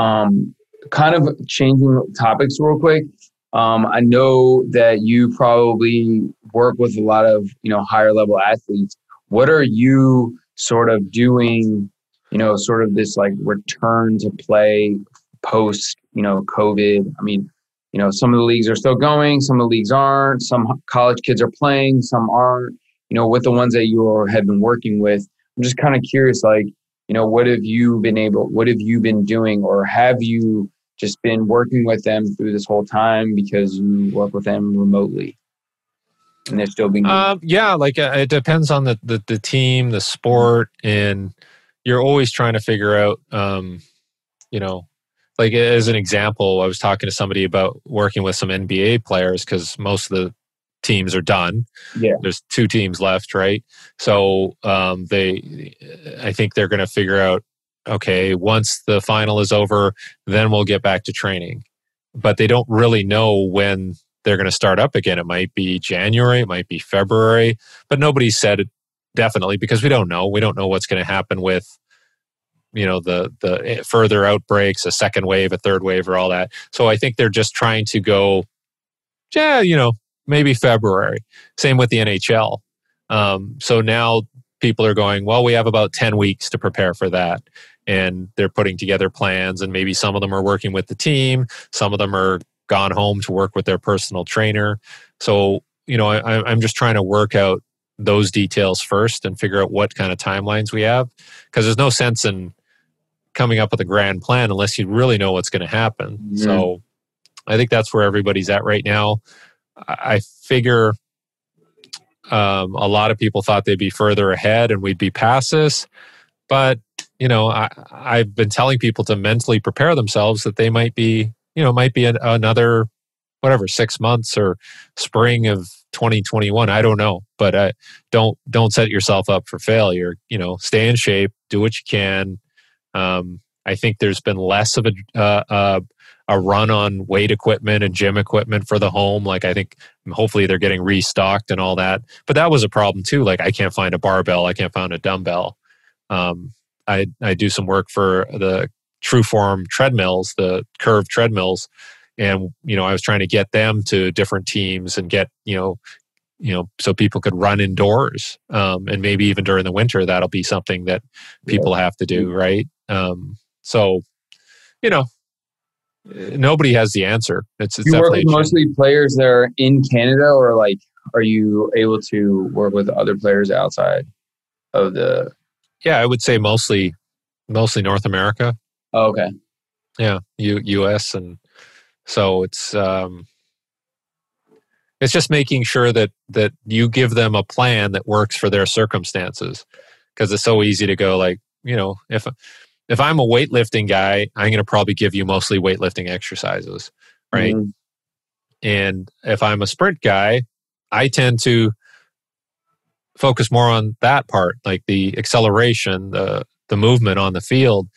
Um, kind of changing topics real quick. Um, I know that you probably work with a lot of you know higher level athletes. What are you sort of doing you know, sort of this like return to play post, you know, COVID. I mean, you know, some of the leagues are still going, some of the leagues aren't, some college kids are playing, some aren't, you know, with the ones that you have been working with. I'm just kind of curious, like, you know, what have you been able, what have you been doing, or have you just been working with them through this whole time because you work with them remotely? And they're still being. Um, yeah, like uh, it depends on the, the, the team, the sport, and you're always trying to figure out, um, you know, like as an example, I was talking to somebody about working with some NBA players because most of the teams are done. Yeah. There's two teams left, right? So um, they, I think they're going to figure out, okay, once the final is over, then we'll get back to training. But they don't really know when they're going to start up again. It might be January, it might be February, but nobody said it definitely because we don't know. We don't know what's going to happen with you know the the eh, further outbreaks a second wave a third wave or all that so i think they're just trying to go yeah you know maybe february same with the nhl um, so now people are going well we have about 10 weeks to prepare for that and they're putting together plans and maybe some of them are working with the team some of them are gone home to work with their personal trainer so you know I, i'm just trying to work out those details first and figure out what kind of timelines we have because there's no sense in coming up with a grand plan unless you really know what's going to happen. Mm-hmm. So I think that's where everybody's at right now. I figure um, a lot of people thought they'd be further ahead and we'd be past this. But, you know, I, I've been telling people to mentally prepare themselves that they might be, you know, might be an, another, whatever, six months or spring of 2021. I don't know, but uh, don't don't set yourself up for failure. You know, stay in shape, do what you can, um, I think there's been less of a uh, uh, a run on weight equipment and gym equipment for the home. Like I think hopefully they're getting restocked and all that. But that was a problem too. Like I can't find a barbell, I can't find a dumbbell. Um, I I do some work for the Trueform treadmills, the curved treadmills, and you know I was trying to get them to different teams and get you know you know so people could run indoors um, and maybe even during the winter that'll be something that people have to do right um, so, you know, nobody has the answer. It's, it's you work with mostly players that are in Canada, or like, are you able to work with other players outside of the? Yeah, I would say mostly, mostly North America. Oh, okay. Yeah, U, U.S. and so it's um, it's just making sure that that you give them a plan that works for their circumstances because it's so easy to go like you know if if I'm a weightlifting guy, I'm going to probably give you mostly weightlifting exercises, right? Mm-hmm. And if I'm a sprint guy, I tend to focus more on that part, like the acceleration, the the movement on the field.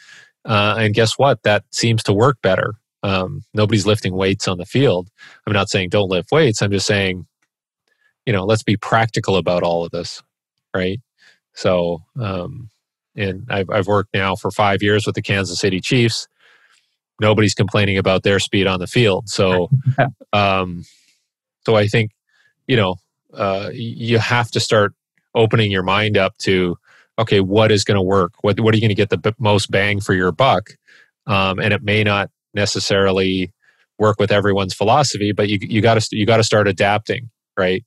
Uh, and guess what? That seems to work better. Um, nobody's lifting weights on the field. I'm not saying don't lift weights. I'm just saying, you know, let's be practical about all of this, right? So, um, and I've, I've worked now for five years with the Kansas City Chiefs. Nobody's complaining about their speed on the field. So, um, so I think, you know, uh, you have to start opening your mind up to, okay, what is going to work? What, what are you going to get the most bang for your buck? Um, and it may not necessarily work with everyone's philosophy, but you, you got to, you got to start adapting, right?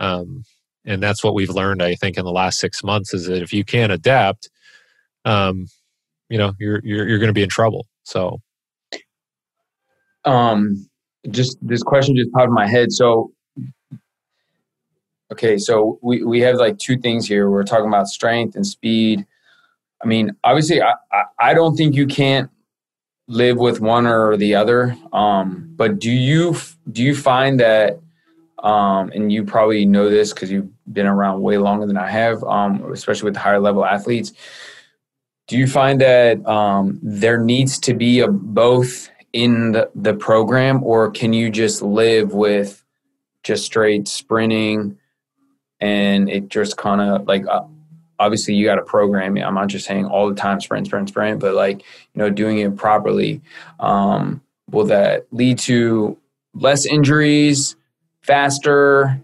Um, and that's what we've learned, I think, in the last six months is that if you can't adapt, um, you know, you're you're you're going to be in trouble. So, um, just this question just popped in my head. So, okay, so we we have like two things here. We're talking about strength and speed. I mean, obviously, I I, I don't think you can't live with one or the other. Um, but do you do you find that um, and you probably know this because you've been around way longer than I have, um, especially with higher level athletes do you find that um, there needs to be a both in the, the program or can you just live with just straight sprinting and it just kind of like uh, obviously you got to program it. I'm not just saying all the time sprint sprint sprint but like you know doing it properly um, will that lead to less injuries faster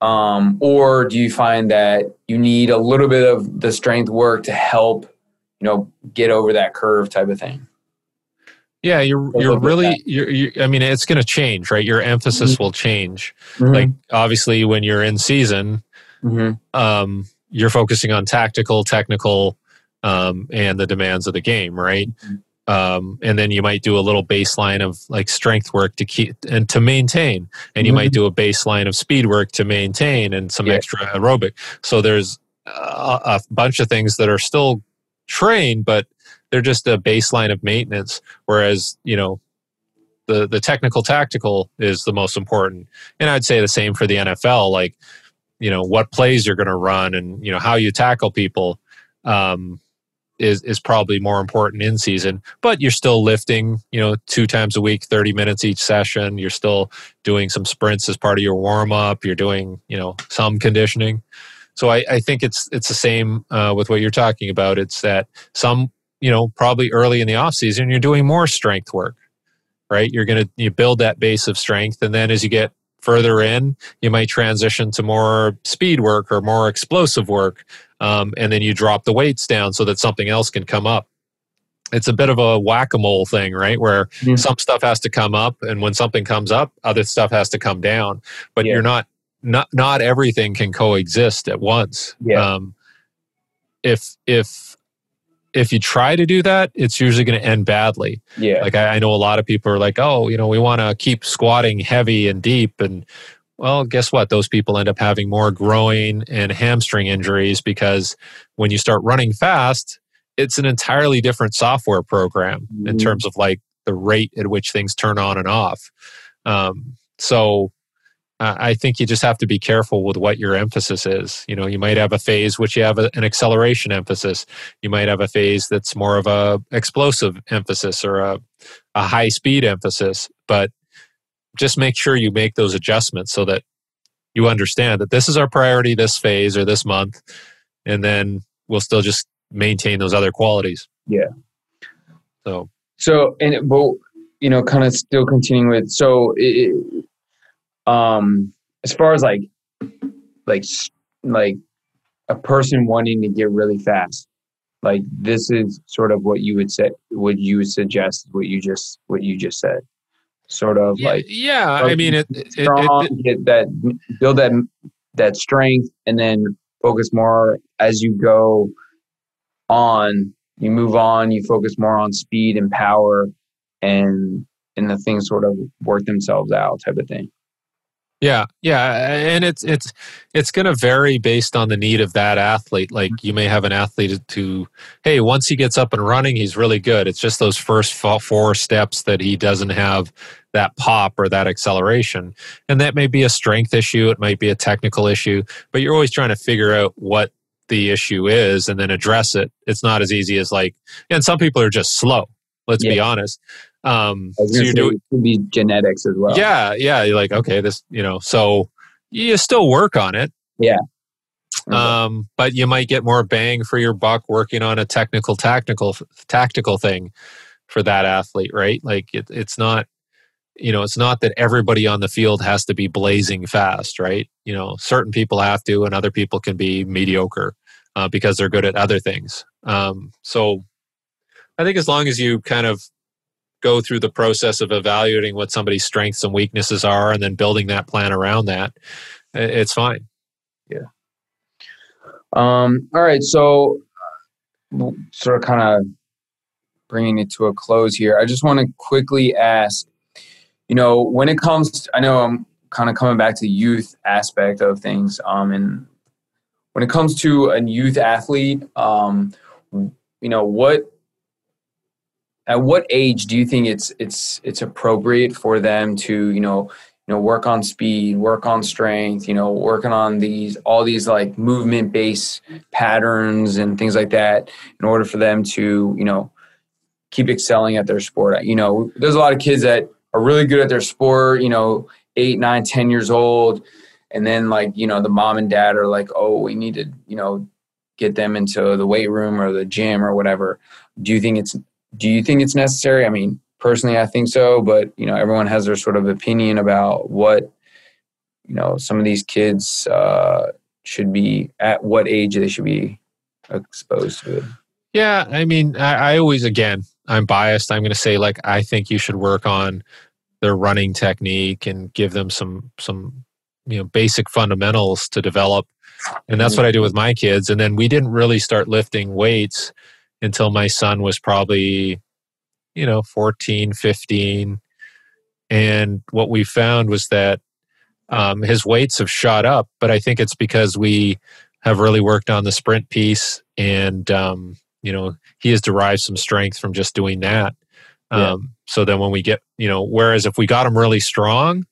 um, or do you find that you need a little bit of the strength work to help you know get over that curve type of thing yeah you're you're really you're, you're, i mean it's going to change right your emphasis mm-hmm. will change mm-hmm. like obviously when you're in season mm-hmm. um, you're focusing on tactical technical um, and the demands of the game right mm-hmm. um, and then you might do a little baseline of like strength work to keep and to maintain and you might mm-hmm. do a baseline of speed work to maintain and some yeah. extra aerobic so there's a, a bunch of things that are still trained but they're just a baseline of maintenance. Whereas, you know, the the technical tactical is the most important. And I'd say the same for the NFL. Like, you know, what plays you're going to run and you know how you tackle people um, is is probably more important in season. But you're still lifting, you know, two times a week, thirty minutes each session. You're still doing some sprints as part of your warm up. You're doing, you know, some conditioning. So I, I think it's it's the same uh, with what you're talking about. It's that some you know, probably early in the off season, you're doing more strength work, right? You're going to you build that base of strength. And then as you get further in, you might transition to more speed work or more explosive work. Um, and then you drop the weights down so that something else can come up. It's a bit of a whack a mole thing, right? Where mm-hmm. some stuff has to come up, and when something comes up, other stuff has to come down. But yeah. you're not not not everything can coexist at once. Yeah. Um, if if if you try to do that, it's usually going to end badly. Yeah. Like I, I, know a lot of people are like, oh, you know, we want to keep squatting heavy and deep. And well, guess what? Those people end up having more groin and hamstring injuries because when you start running fast, it's an entirely different software program mm-hmm. in terms of like the rate at which things turn on and off. Um, so I think you just have to be careful with what your emphasis is. You know, you might have a phase which you have a, an acceleration emphasis. You might have a phase that's more of a explosive emphasis or a, a high speed emphasis. But just make sure you make those adjustments so that you understand that this is our priority this phase or this month, and then we'll still just maintain those other qualities. Yeah. So. So and but you know, kind of still continuing with so. It, um as far as like like like a person wanting to get really fast like this is sort of what you would say what you would suggest what you just what you just said. Sort of yeah, like yeah i mean it, strong, it, it, get that build that that strength and then focus more as you go on. You move on you focus more on speed and power and and the things sort of work themselves out type of thing yeah, yeah, and it's it's it's going to vary based on the need of that athlete. Like mm-hmm. you may have an athlete to, hey, once he gets up and running, he's really good. It's just those first four steps that he doesn't have that pop or that acceleration, and that may be a strength issue. It might be a technical issue, but you're always trying to figure out what the issue is and then address it. It's not as easy as like, and some people are just slow. Let's yeah. be honest. Um, so you're doing could be genetics as well. Yeah, yeah. You're like, okay, this, you know, so you still work on it. Yeah. Okay. Um, but you might get more bang for your buck working on a technical, tactical, tactical thing for that athlete, right? Like it, it's not, you know, it's not that everybody on the field has to be blazing fast, right? You know, certain people have to, and other people can be mediocre uh, because they're good at other things. Um, so I think as long as you kind of go through the process of evaluating what somebody's strengths and weaknesses are and then building that plan around that it's fine. Yeah. Um all right so sort of kind of bringing it to a close here i just want to quickly ask you know when it comes to, i know i'm kind of coming back to the youth aspect of things um and when it comes to a youth athlete um you know what at what age do you think it's it's it's appropriate for them to you know you know work on speed work on strength you know working on these all these like movement based patterns and things like that in order for them to you know keep excelling at their sport? You know there's a lot of kids that are really good at their sport you know eight nine ten years old and then like you know the mom and dad are like oh we need to you know get them into the weight room or the gym or whatever. Do you think it's do you think it's necessary? I mean, personally, I think so, but you know, everyone has their sort of opinion about what you know some of these kids uh, should be at what age they should be exposed to it. Yeah, I mean, I, I always again, I'm biased. I'm going to say like I think you should work on their running technique and give them some some you know basic fundamentals to develop and that's what i do with my kids and then we didn't really start lifting weights until my son was probably you know 14 15 and what we found was that um, his weights have shot up but i think it's because we have really worked on the sprint piece and um, you know he has derived some strength from just doing that. Yeah. um, so then when we get you know whereas if we got him really strong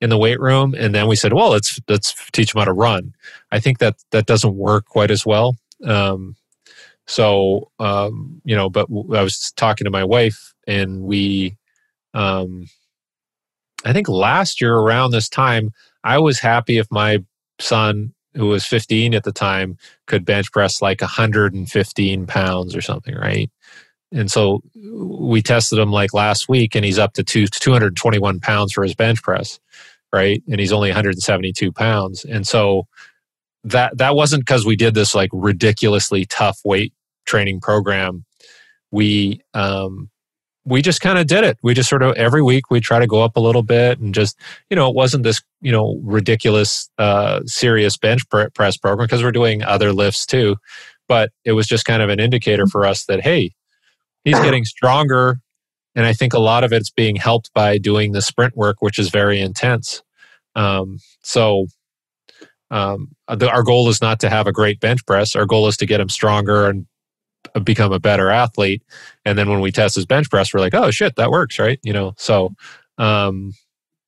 in the weight room and then we said well let's let's teach him how to run i think that that doesn't work quite as well. Um, so um, you know but i was talking to my wife and we um, i think last year around this time i was happy if my son who was 15 at the time could bench press like 115 pounds or something right? And so we tested him like last week and he's up to two, 221 pounds for his bench press right? And he's only 172 pounds. And so that that wasn't because we did this like ridiculously tough weight training program we um we just kind of did it we just sort of every week we try to go up a little bit and just you know it wasn't this you know ridiculous uh serious bench press program because we're doing other lifts too but it was just kind of an indicator for us that hey he's getting stronger and I think a lot of it's being helped by doing the sprint work, which is very intense. Um, so um, the, our goal is not to have a great bench press. Our goal is to get him stronger and become a better athlete. And then when we test his bench press, we're like, oh shit, that works, right? You know, so um,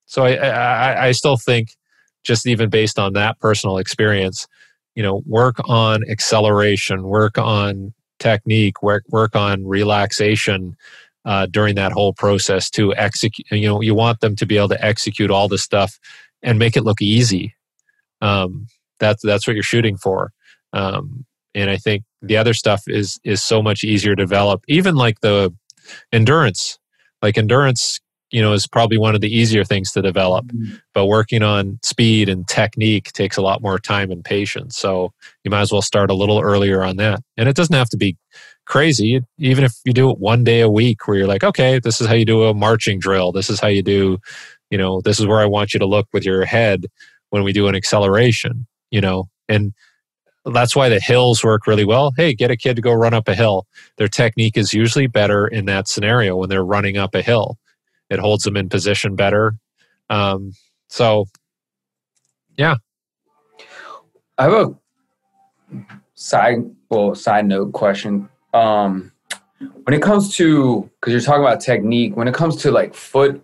so I, I, I still think just even based on that personal experience, you know, work on acceleration, work on technique, work work on relaxation, uh, during that whole process to execute. You know, you want them to be able to execute all this stuff and make it look easy. Um, that's that's what you're shooting for. Um, and I think the other stuff is is so much easier to develop. Even like the endurance, like endurance, you know, is probably one of the easier things to develop. Mm-hmm. But working on speed and technique takes a lot more time and patience. So you might as well start a little earlier on that. And it doesn't have to be crazy. Even if you do it one day a week where you're like, okay, this is how you do a marching drill. This is how you do, you know, this is where I want you to look with your head when we do an acceleration, you know, and that's why the hills work really well. Hey, get a kid to go run up a hill. Their technique is usually better in that scenario when they're running up a hill. It holds them in position better. Um, so, yeah. I have a side well side note question um, when it comes to because you're talking about technique when it comes to like foot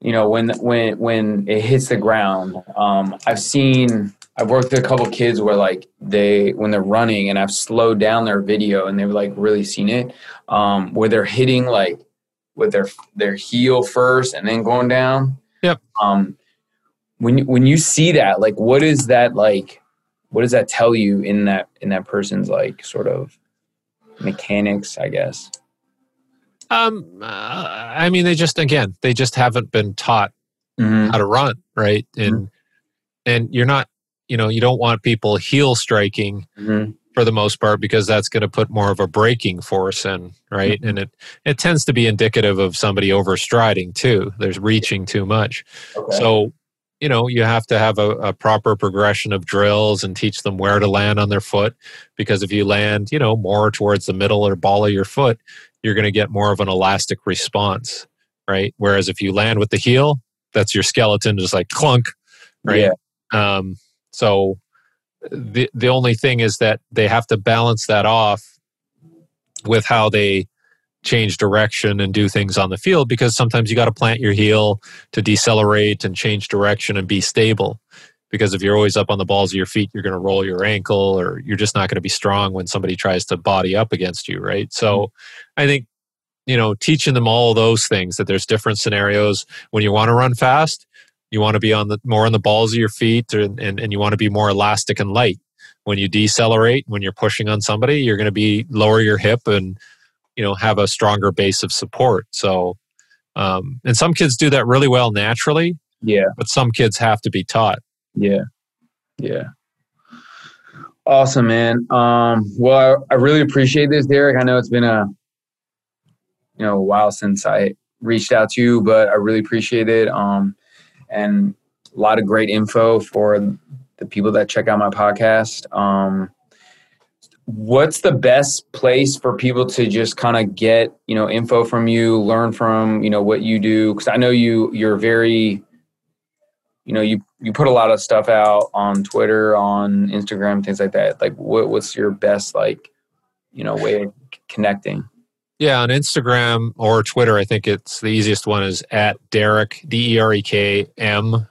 you know when when when it hits the ground um, i've seen i've worked with a couple kids where like they when they're running and i've slowed down their video and they've like really seen it um, where they're hitting like with their their heel first and then going down yep um when when you see that like what is that like what does that tell you in that in that person's like sort of mechanics, I guess? Um, uh, I mean, they just again, they just haven't been taught mm-hmm. how to run, right? And mm-hmm. and you're not, you know, you don't want people heel striking mm-hmm. for the most part because that's going to put more of a braking force in, right? Mm-hmm. And it it tends to be indicative of somebody overstriding too. There's reaching too much. Okay. So you know you have to have a, a, proper progression of drills and teach them where to land on their foot because if you land you know more towards the middle or ball of your foot you're going to get more of an elastic response right whereas if you land with the heel that's your skeleton just like clunk right yeah. um, so the the only thing is that they have to balance that off with how they change direction and do things on the field because sometimes you got to plant your heel to decelerate and change direction and be stable. Because if you're always up on the balls of your feet you're going to roll your ankle or you're just not going to be strong when somebody tries to body up against you right? So mm-hmm. i think you know teaching them all those things that there's different scenarios. When you want to run fast you want to be on the more on the balls of your feet and, and, and you want to be more elastic and light when you decelerate when you're pushing on somebody you're going to be lower your hip and you know have a stronger base of support so um, and some kids do that really well naturally yeah but some kids have to be taught yeah yeah Awesome, man. Um, well, I, I really appreciate this, Derek. I know it's been a you know a while since I reached out to you, but I really appreciate it. Um, and a lot of great info for the people that check out my podcast. Um, what's the best place for people to just kind of get you know info from you, learn from you know what you do? Because I know you you're very you know you you put a lot of stuff out on Twitter, on Instagram, things like that. Like, what what's your best like you know way of connecting? Yeah, on Instagram or Twitter, I think it's the easiest one is at Derek D E R E K M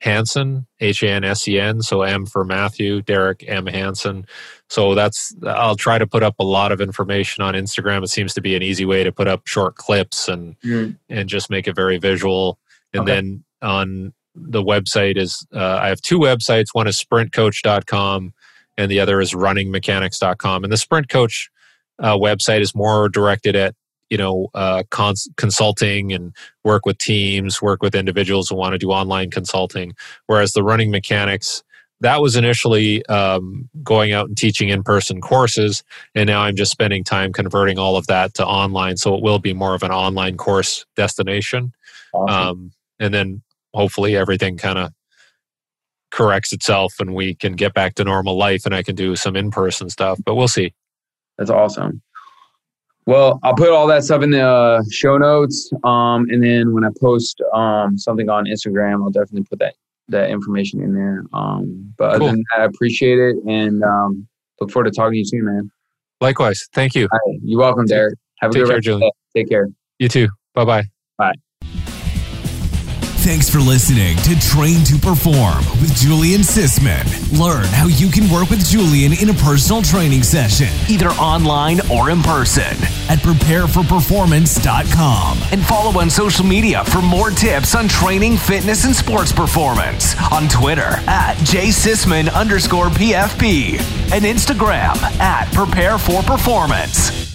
Hansen H A N S E N. So M for Matthew, Derek M Hansen. So that's I'll try to put up a lot of information on Instagram. It seems to be an easy way to put up short clips and mm. and just make it very visual. And okay. then on the website is uh, I have two websites. One is sprintcoach.com and the other is runningmechanics.com. And the Sprint Coach uh, website is more directed at you know uh, cons- consulting and work with teams, work with individuals who want to do online consulting. Whereas the running mechanics that was initially um, going out and teaching in-person courses and now i'm just spending time converting all of that to online so it will be more of an online course destination awesome. um, and then hopefully everything kind of corrects itself and we can get back to normal life and i can do some in-person stuff but we'll see that's awesome. Well, I'll put all that stuff in the uh, show notes, um, and then when I post um, something on Instagram, I'll definitely put that that information in there. Um, but cool. other than that, I appreciate it and um, look forward to talking to you soon, man. Likewise. Thank you. Right. You're welcome, Derek. Have a Take good care, Julian. Take care. You too. Bye-bye. Bye. Thanks for listening to Train to Perform with Julian Sisman. Learn how you can work with Julian in a personal training session, either online or in person, at prepareforperformance.com. And follow on social media for more tips on training, fitness, and sports performance on Twitter at jsisman underscore PFP and Instagram at Prepare for Performance.